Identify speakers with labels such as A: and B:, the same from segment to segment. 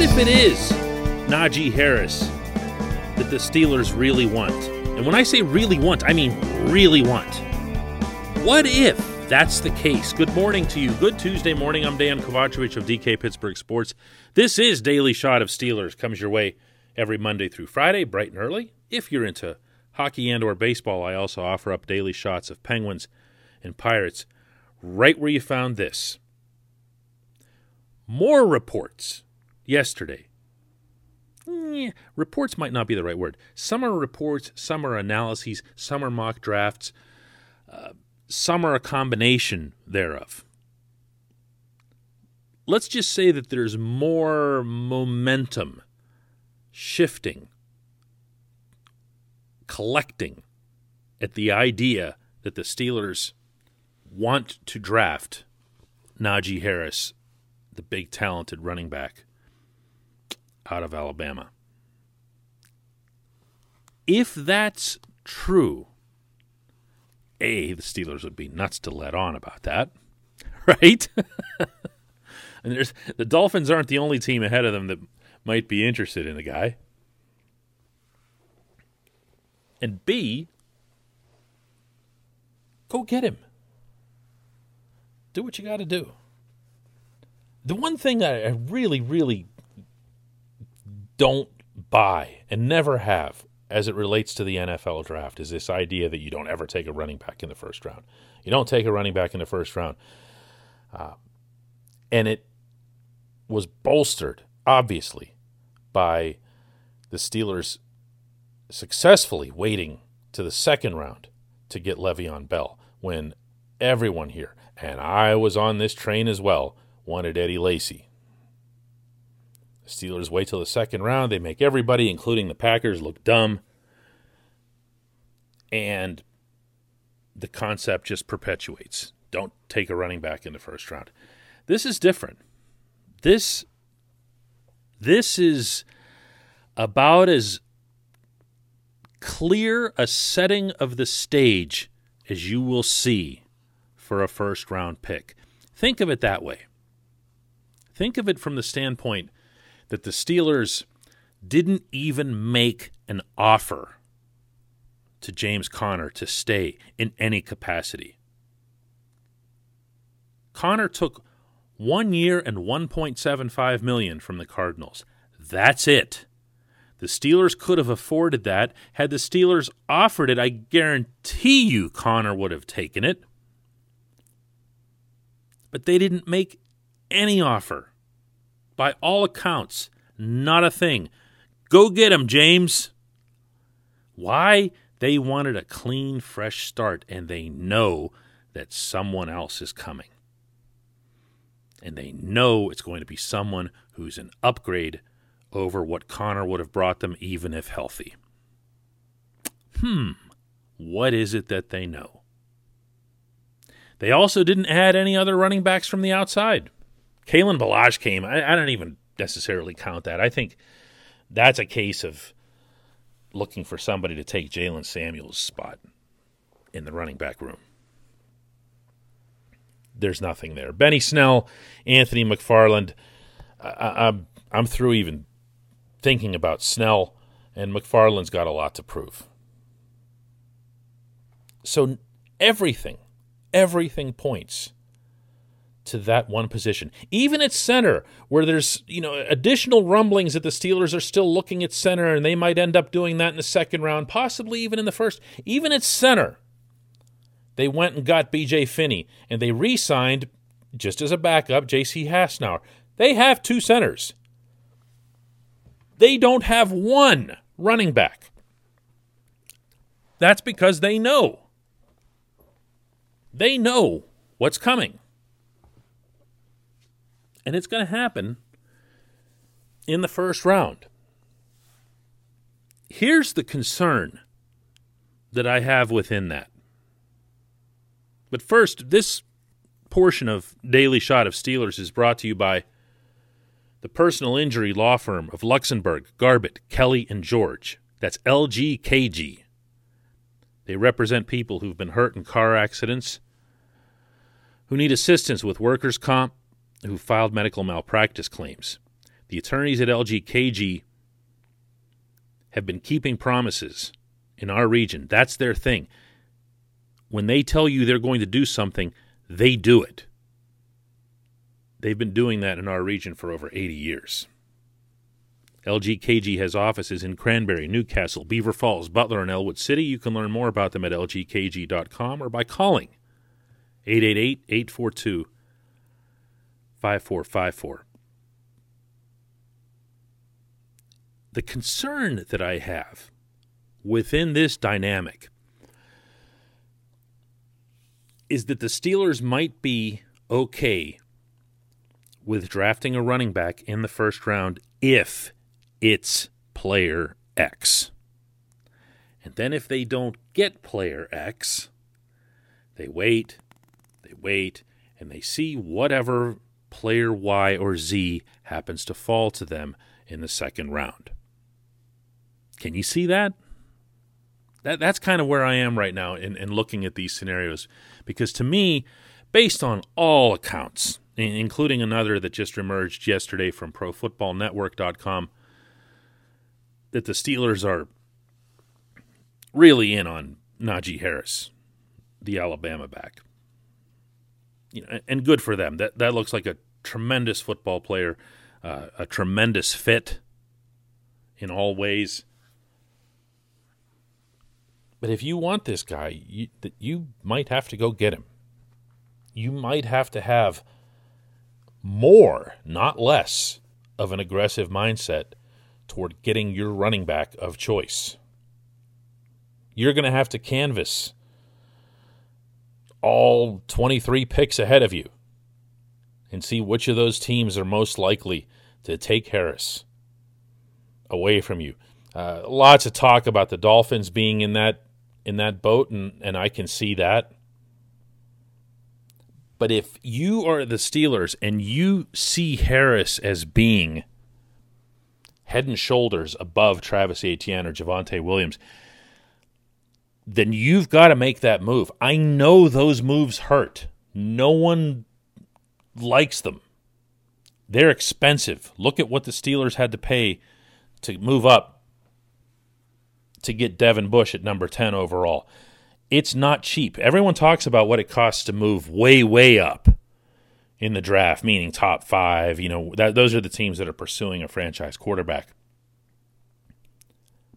A: What if it is Najee Harris that the Steelers really want? And when I say really want, I mean really want. What if that's the case? Good morning to you. Good Tuesday morning. I'm Dan Kovacevic of DK Pittsburgh Sports. This is Daily Shot of Steelers. Comes your way every Monday through Friday, bright and early. If you're into hockey and or baseball, I also offer up daily shots of Penguins and Pirates right where you found this. More reports yesterday. Eh, reports might not be the right word. Some are reports, some are analyses, some are mock drafts, uh, some are a combination thereof. Let's just say that there's more momentum shifting, collecting at the idea that the Steelers want to draft Najee Harris, the big talented running back out of Alabama. If that's true, A, the Steelers would be nuts to let on about that, right? and there's the Dolphins aren't the only team ahead of them that might be interested in the guy. And B, go get him. Do what you got to do. The one thing I I really, really don't buy and never have as it relates to the NFL draft is this idea that you don't ever take a running back in the first round. You don't take a running back in the first round. Uh, and it was bolstered, obviously, by the Steelers successfully waiting to the second round to get Le'Veon Bell when everyone here, and I was on this train as well, wanted Eddie Lacy. Steelers wait till the second round. They make everybody, including the Packers, look dumb. And the concept just perpetuates. Don't take a running back in the first round. This is different. This this is about as clear a setting of the stage as you will see for a first round pick. Think of it that way. Think of it from the standpoint that the Steelers didn't even make an offer to James Conner to stay in any capacity. Conner took 1 year and 1.75 million from the Cardinals. That's it. The Steelers could have afforded that. Had the Steelers offered it, I guarantee you Conner would have taken it. But they didn't make any offer. By all accounts, not a thing. Go get him, James. Why? They wanted a clean, fresh start, and they know that someone else is coming. And they know it's going to be someone who's an upgrade over what Conner would have brought them, even if healthy. Hmm, what is it that they know? They also didn't add any other running backs from the outside. Kalen Ballage came. I, I don't even necessarily count that. I think that's a case of looking for somebody to take Jaylen Samuels' spot in the running back room. There's nothing there. Benny Snell, Anthony McFarland. I, I'm I'm through even thinking about Snell, and McFarland's got a lot to prove. So everything, everything points to that one position. Even at center, where there's you know additional rumblings that the Steelers are still looking at center, and they might end up doing that in the second round, possibly even in the first. Even at center, they went and got B.J. Finney, and they re-signed just as a backup J.C. Hassenauer. They have two centers. They don't have one running back. That's because they know They know what's coming. And it's going to happen in the first round. Here's the concern that I have within that. But first, this portion of Daily Shot of Steelers is brought to you by the personal injury law firm of Luxenberg, Garbett, Kelly, and George. That's LGKG. They represent people who've been hurt in car accidents, who need assistance with workers' comp, who filed medical malpractice claims. The attorneys at LGKG have been keeping promises in our region. That's their thing. When they tell you they're going to do something, they do it. They've been doing that in our region for over 80 years. LGKG has offices in Cranberry, Newcastle, Beaver Falls, Butler, and Ellwood City. You can learn more about them at lgkg.com or by calling 888 842 5454. The concern that I have within this dynamic is that the Steelers might be okay with drafting a running back in the first round if it's player X. And then if they don't get player X, they wait, they wait, and they see whatever player Y or Z happens to fall to them in the second round. Can you see that? That that's kind of where I am right now in, in looking at these scenarios. Because to me, based on all accounts, including another that just emerged yesterday from ProFootballNetwork.com, that the Steelers are really in on Najee Harris, the Alabama back. You know, and good for them. That that looks like a tremendous football player, uh, a tremendous fit in all ways. But if you want this guy, you, you might have to go get him. You might have to have more, not less, of an aggressive mindset toward getting your running back of choice. You're going to have to canvas all 23 picks ahead of you and see which of those teams are most likely to take Harris away from you. Uh, lots of talk about the Dolphins being in that in that boat, and, and I can see that. But if you are the Steelers and you see Harris as being head and shoulders above Travis Etienne or Javonte Williams, then you've got to make that move. I know those moves hurt. No one likes them. They're expensive. Look at what the Steelers had to pay to move up to get Devin Bush at number 10 overall. It's not cheap. Everyone talks about what it costs to move way, way up in the draft, meaning top five. You know, that, those are the teams that are pursuing a franchise quarterback.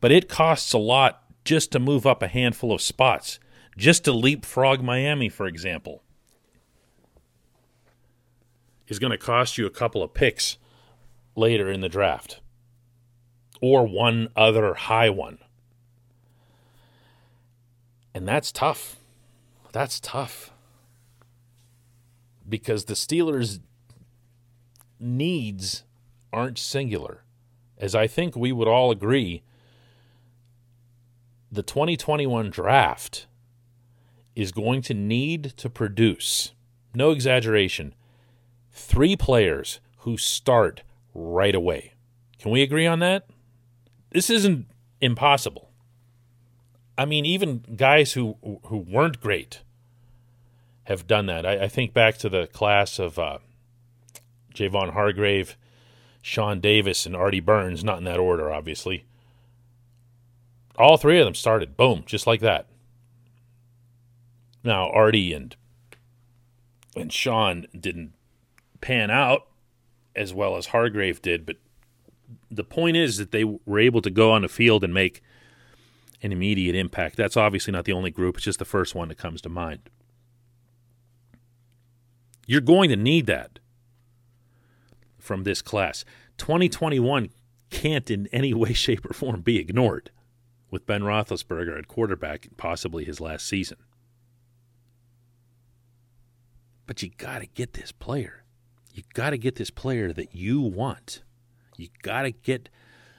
A: But it costs a lot just to move up a handful of spots, just to leapfrog Miami, for example, is going to cost you a couple of picks later in the draft or one other high one. And that's tough. That's tough. Because the Steelers' needs aren't singular. As I think we would all agree, the 2021 draft is going to need to produce, no exaggeration, three players who start right away. Can we agree on that? This isn't impossible. I mean, even guys who who weren't great have done that. I, I think back to the class of uh, Javon Hargrave, Sean Davis, and Artie Burns. Not in that order, obviously. All three of them started, boom, just like that. Now Artie and and Sean didn't pan out as well as Hargrave did, but the point is that they were able to go on the field and make an immediate impact. That's obviously not the only group, it's just the first one that comes to mind. You're going to need that from this class. 2021 can't in any way, shape, or form be ignored with Ben Roethlisberger at quarterback, possibly his last season. But you got to get this player. You got to get this player that you want. You got to get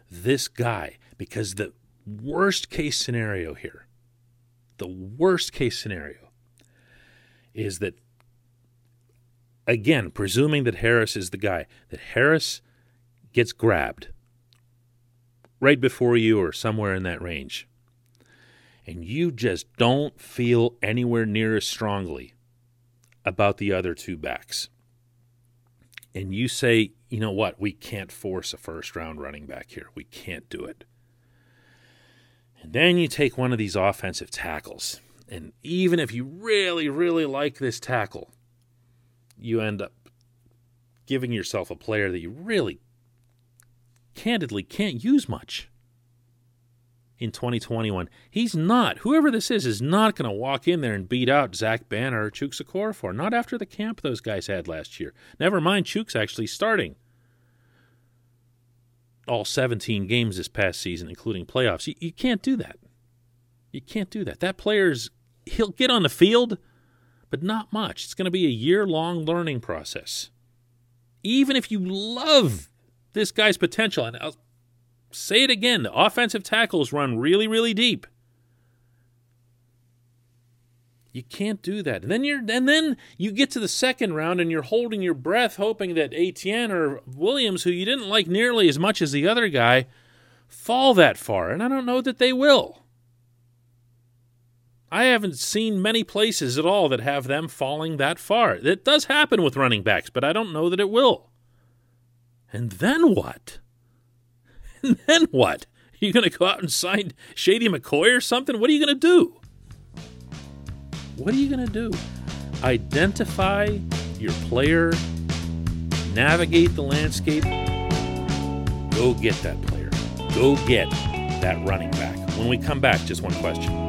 A: this guy because the worst case scenario here, the worst case scenario is that, again, presuming that Harris is the guy, that Harris gets grabbed right before you or somewhere in that range, and you just don't feel anywhere near as strongly about the other two backs. And you say, you know what, we can't force a first round running back here. We can't do it. And then you take one of these offensive tackles. And even if you really, really like this tackle, you end up giving yourself a player that you really candidly can't use much in 2021. He's not. Whoever this is is not going to walk in there and beat out Zach Banner or Chuks Okorafor. Not after the camp those guys had last year. Never mind Chuks actually starting all 17 games this past season, including playoffs. You, you can't do that. You can't do that. That player's he'll get on the field, but not much. It's going to be a year-long learning process. Even if you love this guy's potential, and I'll say it again, the offensive tackles run really, really deep. You can't do that. And then you're and then you get to the second round and you're holding your breath hoping that Etienne or Williams, who you didn't like nearly as much as the other guy, fall that far. And I don't know that they will. I haven't seen many places at all that have them falling that far. It does happen with running backs, but I don't know that it will. And then what? And then what? Are you going to go out and sign Shady McCoy or something? What are you going to do? What are you going to do? Identify your player, navigate the landscape, go get that player. Go get that running back. When we come back, just one question.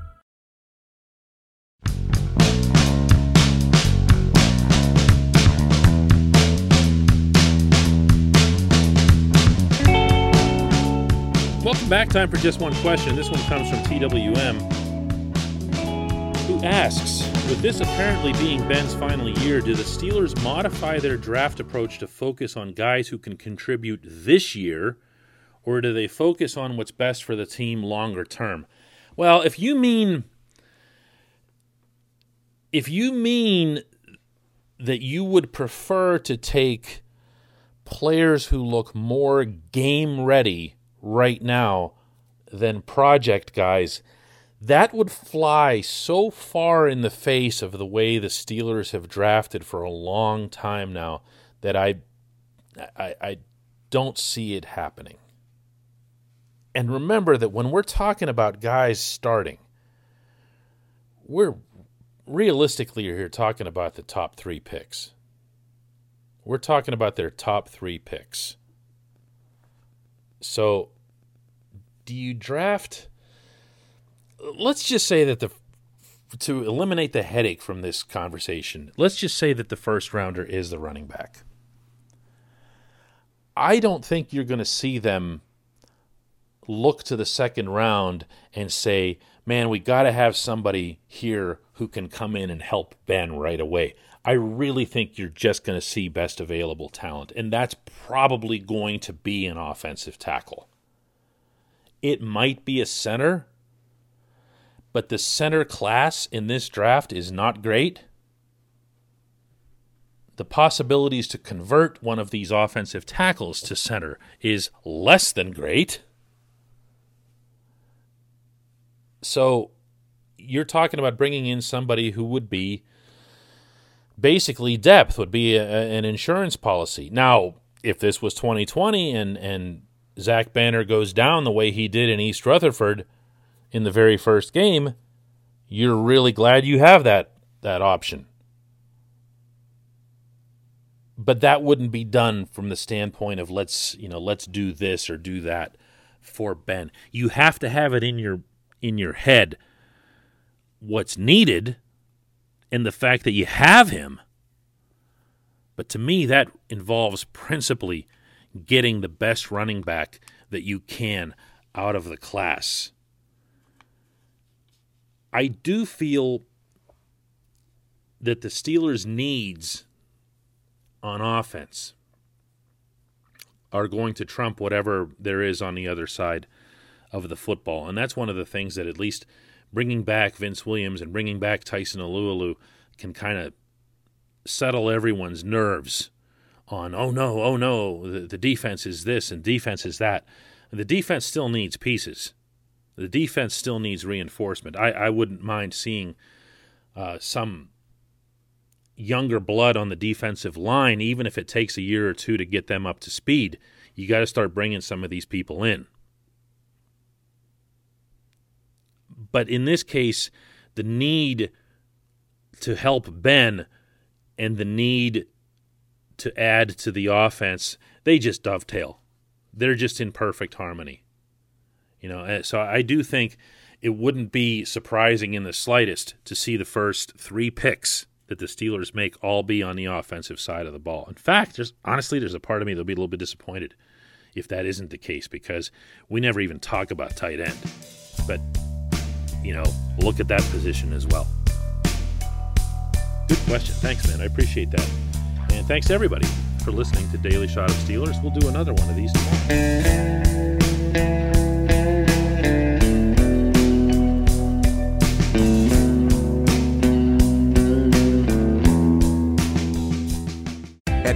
A: Back. Time for just one question. This one comes from TWM, who asks With this apparently being Ben's final year, do the Steelers modify their draft approach to focus on guys who can contribute this year, or do they focus on what's best for the team longer term? Well, if you mean. If you mean that you would prefer to take players who look more game ready right now than project guys, that would fly so far in the face of the way the Steelers have drafted for a long time now that I I, I don't see it happening. And remember that when we're talking about guys starting, we're realistically here talking about the top three picks. We're talking about their top three picks. So, do you draft? Let's just say that the to eliminate the headache from this conversation, let's just say that the first rounder is the running back. I don't think you're going to see them look to the second round and say, man, we got to have somebody here who can come in and help Ben right away. I really think you're just going to see best available talent, and that's probably going to be an offensive tackle. it might be a center, but the center class in this draft is not great. The possibilities to convert one of these offensive tackles to center is less than great. So you're talking about bringing in somebody who would be basically depth would be a, an insurance policy. Now, if this was 2020 and and Zach Banner goes down the way he did in East Rutherford in the very first game, you're really glad you have that that option. But that wouldn't be done from the standpoint of let's, you know, let's do this or do that for Ben. You have to have it in your in your head what's needed and the fact that you have him. But to me, that involves principally getting the best running back that you can out of the class. I do feel that the Steelers' needs on offense are going to trump whatever there is on the other side of the football. And that's one of the things that at least bringing back Vince Williams and bringing back Tyson Alualu can kind of settle everyone's nerves on, oh no, oh no, the, the defense is this and defense is that. And the defense still needs pieces. The defense still needs reinforcement. I, I wouldn't mind seeing uh, some younger blood on the defensive line, even if it takes a year or two to get them up to speed. You got to start bringing some of these people in. But in this case, the need to help Ben and the need to add to the offense, they just dovetail. They're just in perfect harmony. You know, eh, so I do think it wouldn't be surprising in the slightest to see the first three picks that the Steelers make all be on the offensive side of the ball. In fact, just honestly, there's a part of me that'll be a little bit disappointed if that isn't the case because we never even talk about tight end. But you know, look at that position as well. Good question. Thanks, man. I appreciate that. And thanks everybody for listening to Daily Shot of Steelers. We'll do another one of these tomorrow.